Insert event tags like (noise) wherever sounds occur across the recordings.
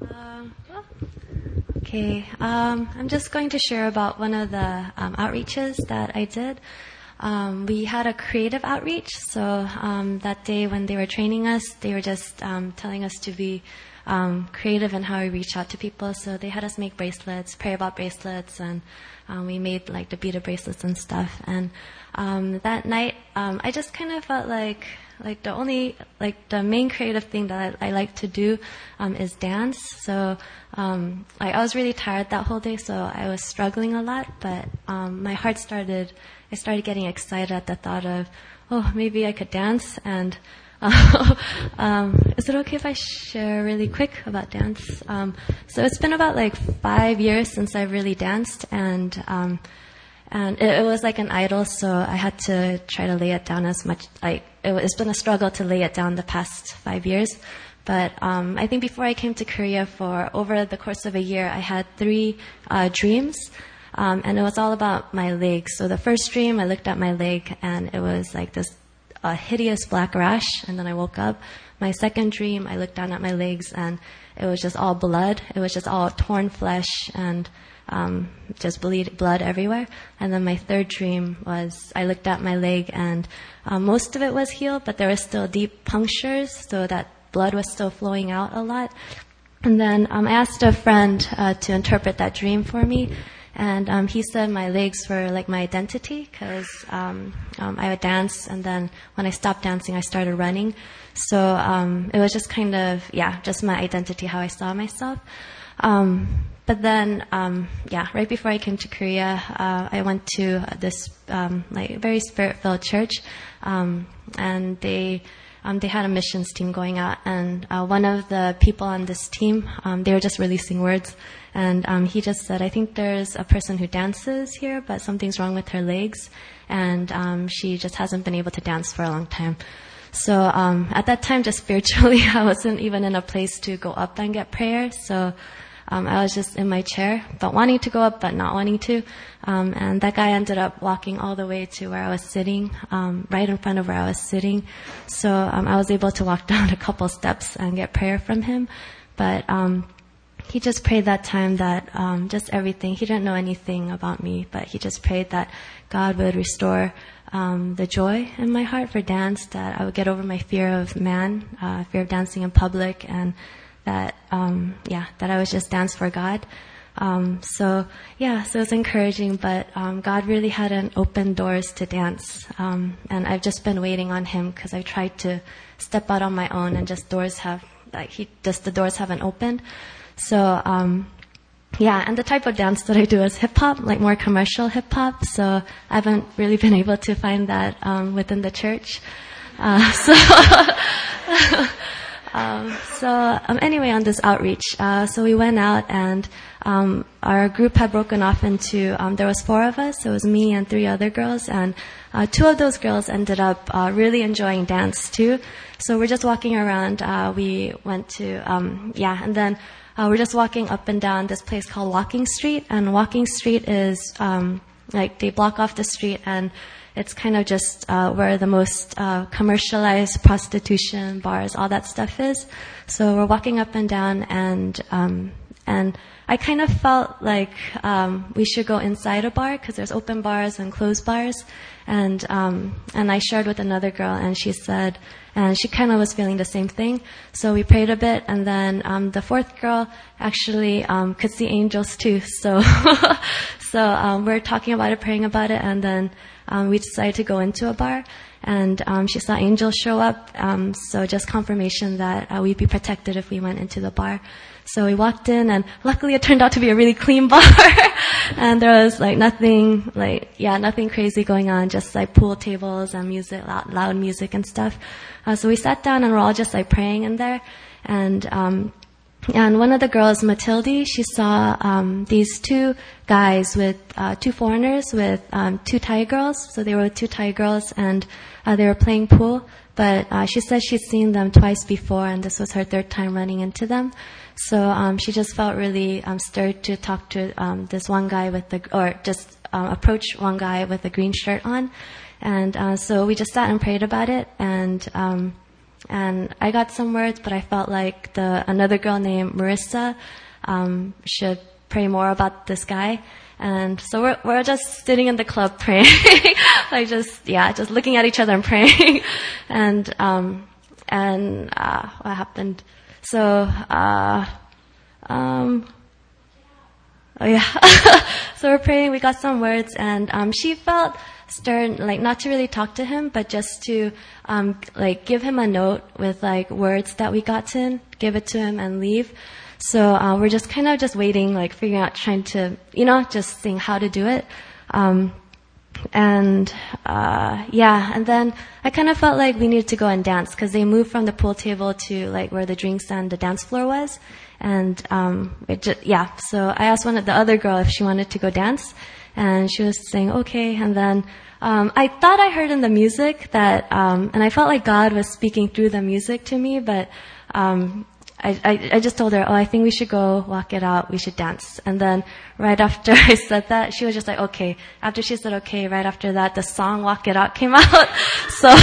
Um, okay, um, I'm just going to share about one of the um, outreaches that I did. Um, we had a creative outreach, so um, that day when they were training us, they were just telling us to be creative in how we reach out to people. So they had us make bracelets, pray about bracelets, and we made like the beaded bracelets and stuff. And that night, I just kind of felt like like the only like the main creative thing that I, I like to do um, is dance. So um, like I was really tired that whole day, so I was struggling a lot. But um, my heart started, I started getting excited at the thought of, oh, maybe I could dance and (laughs) um, is it okay if I share really quick about dance? Um, so it's been about like five years since I've really danced, and um, and it, it, was like an idol, so I had to try to lay it down as much. Like it, has been a struggle to lay it down the past five years. But um, I think before I came to Korea, for over the course of a year, I had three uh, dreams. Um, and it was all about my leg. So the first dream, I looked at my leg, and it was like this a hideous black rash, and then I woke up. My second dream, I looked down at my legs, and it was just all blood. It was just all torn flesh and um, just bleed blood everywhere. And then my third dream was I looked at my leg, and uh, most of it was healed, but there were still deep punctures, so that blood was still flowing out a lot. And then um, I asked a friend uh, to interpret that dream for me, and um, he said my legs were like my identity because um, um, I would dance, and then when I stopped dancing, I started running. So um, it was just kind of yeah, just my identity, how I saw myself. Um, but then um, yeah, right before I came to Korea, uh, I went to this like very spirit-filled church, and they. Um, they had a missions team going out, and uh, one of the people on this team, um, they were just releasing words, and um, he just said, I think there's a person who dances here, but something's wrong with her legs, and um, she just hasn't been able to dance for a long time. So um, at that time, just (laughs) spiritually, I wasn't even in a place to go up and get prayer. So um, I was just in my chair, but wanting to go up, but not wanting to. Um, and that guy ended up walking all the way to where I was sitting, um, right in front of where I was sitting. So um, I was able to walk (laughs) down a couple steps and get prayer from him. But um, he just prayed that time that um, just everything. He didn't know anything about me, but he just prayed that God would restore um, the joy in my heart for dance, that I would get over my fear of man, uh, fear of dancing in public, and that um, yeah, that I was just dance for God. Um, so yeah, so it's encouraging, but um, God really hadn't opened doors to dance, um, and I've just been waiting on Him because I tried to step out on my own, and just doors have like He just the doors haven't opened. So, um, yeah, and the type of dance that I do is hip hop, like more commercial hip hop. So I haven't really been able to find that um, within the church. Uh, (laughs) so, (laughs) um, so um, anyway, on this outreach, uh, so we went out and um, our group had broken off into. Um, there was four of us. So it was me and three other girls, and uh, two of those girls ended up uh, really enjoying dance too. So we're just walking around. Uh, we went to um, yeah, and then uh, we're just walking up and down this place called Walking Street, and Walking Street is um, like they block off the street, and it's kind of just uh, where the most uh, commercialized prostitution, bars, all that stuff is. So we're walking up and down, and um, and I kind of felt like um, we should go inside a bar because there's open bars and closed bars, and um, and I shared with another girl, and she said and she kind of was feeling the same thing. So we prayed a bit, and then um, the fourth girl actually um, could see angels too. So, (laughs) so um, we're talking about it, praying about it, and then um, we decided to go into a bar. And um, she saw angels show up, um, so just confirmation that uh, we'd be protected if we went into the bar. So we walked in and luckily it (laughs) turned out to be a really clean bar. (laughs) and there was like nothing, like, yeah, nothing crazy going on, just like pool tables and music, loud, loud music and stuff. Uh, so we sat down and we're all just like praying in there. And, um, and one of the girls, Matilde, she saw um, these two guys with uh, two foreigners with um, two Thai girls. So they were two Thai girls, and uh, they were playing pool. But uh, she said she'd seen them twice before, and this was her third time running into them. So um, she just felt really um, stirred to talk to um, this one guy with the, or just um, approach one guy with a green shirt on. And uh, so we just sat and prayed about it. And um, and I got some words, but I felt like the another girl named Marissa um, should pray more about this guy. And so we're we're just sitting in the club (laughs) praying, like just yeah, just looking at each other and praying. (laughs) and um, and uh, what happened? So uh, um, oh yeah, (laughs) so we're praying. We got some words, and um, she felt stern, like not to really talk to him, but just to um, like give him a note with like words that we got to give it to him, and leave. So uh, we're just kind of just waiting, like figuring out, trying to, you know, just seeing how to do it. Um, and uh, yeah, and then I kind of felt like we needed to go and dance because they moved from the pool table to like where the drinks and the dance floor was, and um, it just, yeah. So I asked one of the other girl if she wanted to go dance, and she was saying okay. And then um, I thought I heard in the music that, um, and I felt like God was speaking through the music to me, but um, I, I, I just told her, oh, I think we should go walk it out. We should dance. And then right after (laughs) I said that, she was just like, okay. After she said okay, right after that, the song Walk It Out (laughs) came out. (laughs) so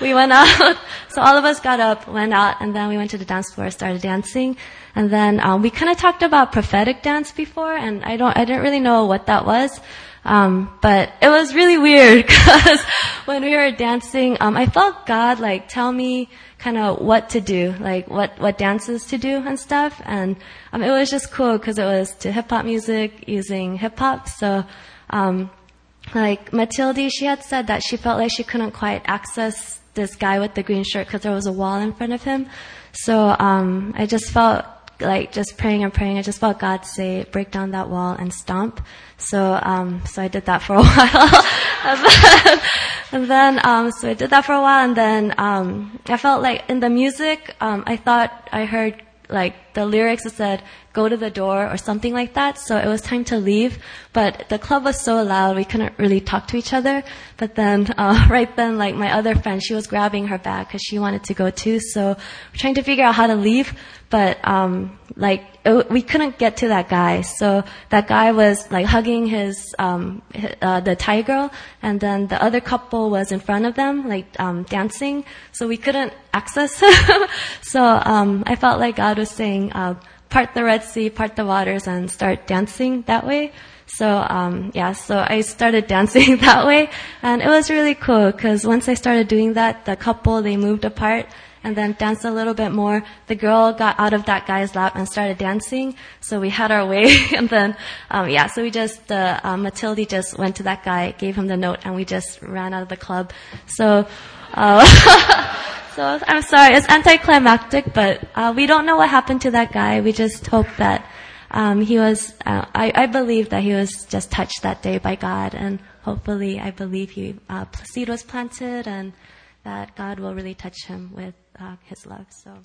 we went out. So all of us got up, went out, and then we went to the dance floor, started dancing. And then um, we kind of talked about prophetic dance before, and I don't, I didn't really know what that was. Um, but it was really weird because when we were dancing, um, I felt God like tell me kind of what to do, like what, what dances to do and stuff. And, um, it was just cool because it was to hip hop music using hip hop. So, um, like Matilde, she had said that she felt like she couldn't quite access this guy with the green shirt because there was a wall in front of him. So, um, I just felt like just praying and praying. I just felt God say, break down that wall and stomp. So, um, so I did that for a (laughs) while. and then, um, so I did that for a while, and then um, I felt like in the music, um, I thought I heard like the lyrics that said "go to the door" or something like that. So it was time to leave, but the club was so loud we couldn't really talk to each other. But then (laughs) uh, right then, like my other friend, she was grabbing her bag because she wanted to go too. So we're trying to figure out how to leave, but um, like it, we couldn't get to that guy. So that guy was like hugging his, um, uh, the Thai girl, and then the other couple was in front of them, like um, dancing. So we couldn't access (laughs) so um, I felt like God was saying, uh, part the Red Sea, part the waters, and start dancing that way. So um, yeah, so I started (laughs) dancing that way, and it was really cool because once I started doing that, the couple they moved apart and then danced a little bit more. The girl got out of that guy's lap and started dancing. So we had our (laughs) way. and then, um, yeah, so we just, uh, uh, Matilde just went to that guy, gave him the note, and we just ran out of the club. So, uh, (laughs) so I'm sorry, it's anticlimactic, but, uh, we don't know what happened to that guy. We just hope that, um, he was, uh, I, I believe that he was just touched that day by God, and hopefully I believe he, uh, seed was planted and that God will really touch him with uh, his love. So.